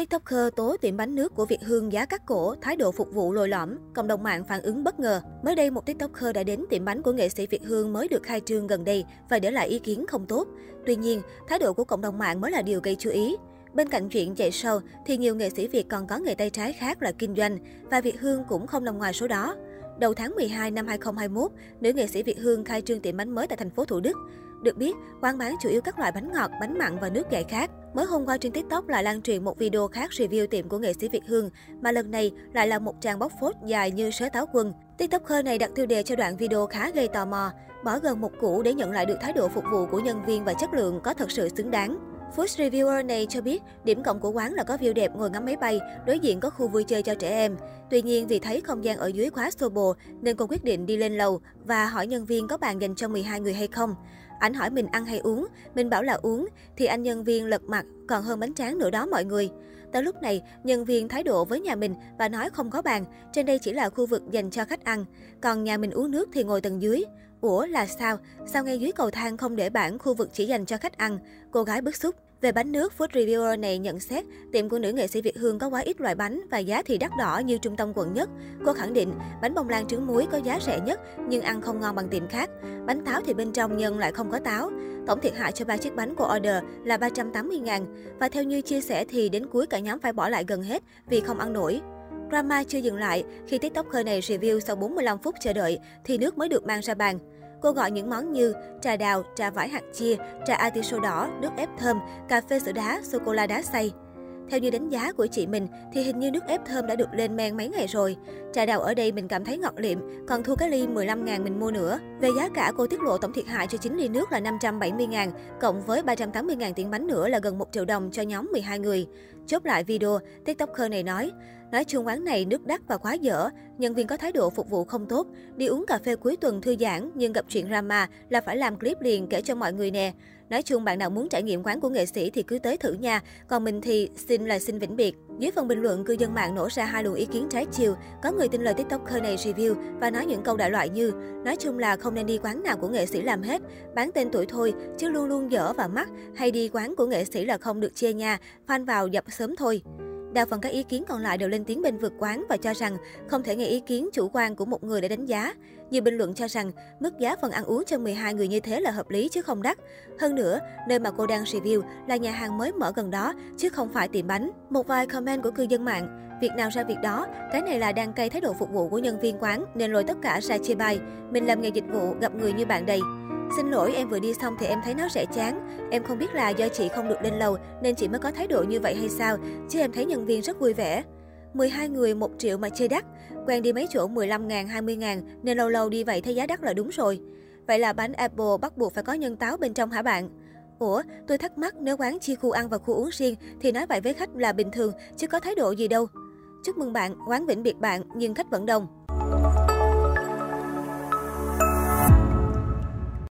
TikToker tố tiệm bánh nước của Việt Hương giá cắt cổ, thái độ phục vụ lồi lõm, cộng đồng mạng phản ứng bất ngờ. Mới đây, một TikToker đã đến tiệm bánh của nghệ sĩ Việt Hương mới được khai trương gần đây và để lại ý kiến không tốt. Tuy nhiên, thái độ của cộng đồng mạng mới là điều gây chú ý. Bên cạnh chuyện chạy sâu thì nhiều nghệ sĩ Việt còn có nghề tay trái khác là kinh doanh, và Việt Hương cũng không nằm ngoài số đó. Đầu tháng 12 năm 2021, nữ nghệ sĩ Việt Hương khai trương tiệm bánh mới tại thành phố Thủ Đức. Được biết, quán bán chủ yếu các loại bánh ngọt, bánh mặn và nước giải khác. Mới hôm qua trên TikTok lại lan truyền một video khác review tiệm của nghệ sĩ Việt Hương, mà lần này lại là một trang bóc phốt dài như sớ táo quân. TikToker này đặt tiêu đề cho đoạn video khá gây tò mò, bỏ gần một củ để nhận lại được thái độ phục vụ của nhân viên và chất lượng có thật sự xứng đáng. Food reviewer này cho biết, điểm cộng của quán là có view đẹp ngồi ngắm máy bay, đối diện có khu vui chơi cho trẻ em. Tuy nhiên, vì thấy không gian ở dưới quá xô bồ, nên cô quyết định đi lên lầu và hỏi nhân viên có bàn dành cho 12 người hay không. Anh hỏi mình ăn hay uống, mình bảo là uống, thì anh nhân viên lật mặt, còn hơn bánh tráng nữa đó mọi người. Tới lúc này, nhân viên thái độ với nhà mình và nói không có bàn, trên đây chỉ là khu vực dành cho khách ăn, còn nhà mình uống nước thì ngồi tầng dưới. Ủa là sao? Sao ngay dưới cầu thang không để bảng khu vực chỉ dành cho khách ăn? Cô gái bức xúc. Về bánh nước, food reviewer này nhận xét tiệm của nữ nghệ sĩ Việt Hương có quá ít loại bánh và giá thì đắt đỏ như trung tâm quận nhất. Cô khẳng định bánh bông lan trứng muối có giá rẻ nhất nhưng ăn không ngon bằng tiệm khác. Bánh táo thì bên trong nhân lại không có táo. Tổng thiệt hại cho ba chiếc bánh của order là 380 ngàn. Và theo như chia sẻ thì đến cuối cả nhóm phải bỏ lại gần hết vì không ăn nổi. Drama chưa dừng lại, khi TikToker này review sau 45 phút chờ đợi thì nước mới được mang ra bàn. Cô gọi những món như trà đào, trà vải hạt chia, trà atiso đỏ, nước ép thơm, cà phê sữa đá, sô-cô-la đá xay. Theo như đánh giá của chị mình thì hình như nước ép thơm đã được lên men mấy ngày rồi. Trà đào ở đây mình cảm thấy ngọt liệm, còn thua cái ly 15 ngàn mình mua nữa. Về giá cả cô tiết lộ tổng thiệt hại cho 9 ly nước là 570 ngàn, cộng với 380 ngàn tiền bánh nữa là gần 1 triệu đồng cho nhóm 12 người. Chốt lại video, TikToker này nói, nói chung quán này nước đắt và quá dở, nhân viên có thái độ phục vụ không tốt, đi uống cà phê cuối tuần thư giãn nhưng gặp chuyện drama là phải làm clip liền kể cho mọi người nè. Nói chung bạn nào muốn trải nghiệm quán của nghệ sĩ thì cứ tới thử nha, còn mình thì xin là xin vĩnh biệt. Dưới phần bình luận, cư dân mạng nổ ra hai luồng ý kiến trái chiều. Có người tin lời TikToker này review và nói những câu đại loại như Nói chung là không nên đi quán nào của nghệ sĩ làm hết, bán tên tuổi thôi, chứ luôn luôn dở và mắc, hay đi quán của nghệ sĩ là không được chê nha, fan vào dập sớm thôi. Đa phần các ý kiến còn lại đều lên tiếng bên vượt quán và cho rằng không thể nghe ý kiến chủ quan của một người để đánh giá. Nhiều bình luận cho rằng mức giá phần ăn uống cho 12 người như thế là hợp lý chứ không đắt. Hơn nữa, nơi mà cô đang review là nhà hàng mới mở gần đó chứ không phải tiệm bánh. Một vài comment của cư dân mạng, việc nào ra việc đó, cái này là đang cay thái độ phục vụ của nhân viên quán nên lôi tất cả ra chia bài, Mình làm nghề dịch vụ gặp người như bạn đây. Xin lỗi em vừa đi xong thì em thấy nó rẻ chán. Em không biết là do chị không được lên lầu nên chị mới có thái độ như vậy hay sao, chứ em thấy nhân viên rất vui vẻ. 12 người 1 triệu mà chơi đắt, quen đi mấy chỗ 15 ngàn, 20 ngàn nên lâu lâu đi vậy thấy giá đắt là đúng rồi. Vậy là bánh Apple bắt buộc phải có nhân táo bên trong hả bạn? Ủa, tôi thắc mắc nếu quán chia khu ăn và khu uống riêng thì nói vậy với khách là bình thường chứ có thái độ gì đâu. Chúc mừng bạn, quán vĩnh biệt bạn nhưng khách vẫn đông.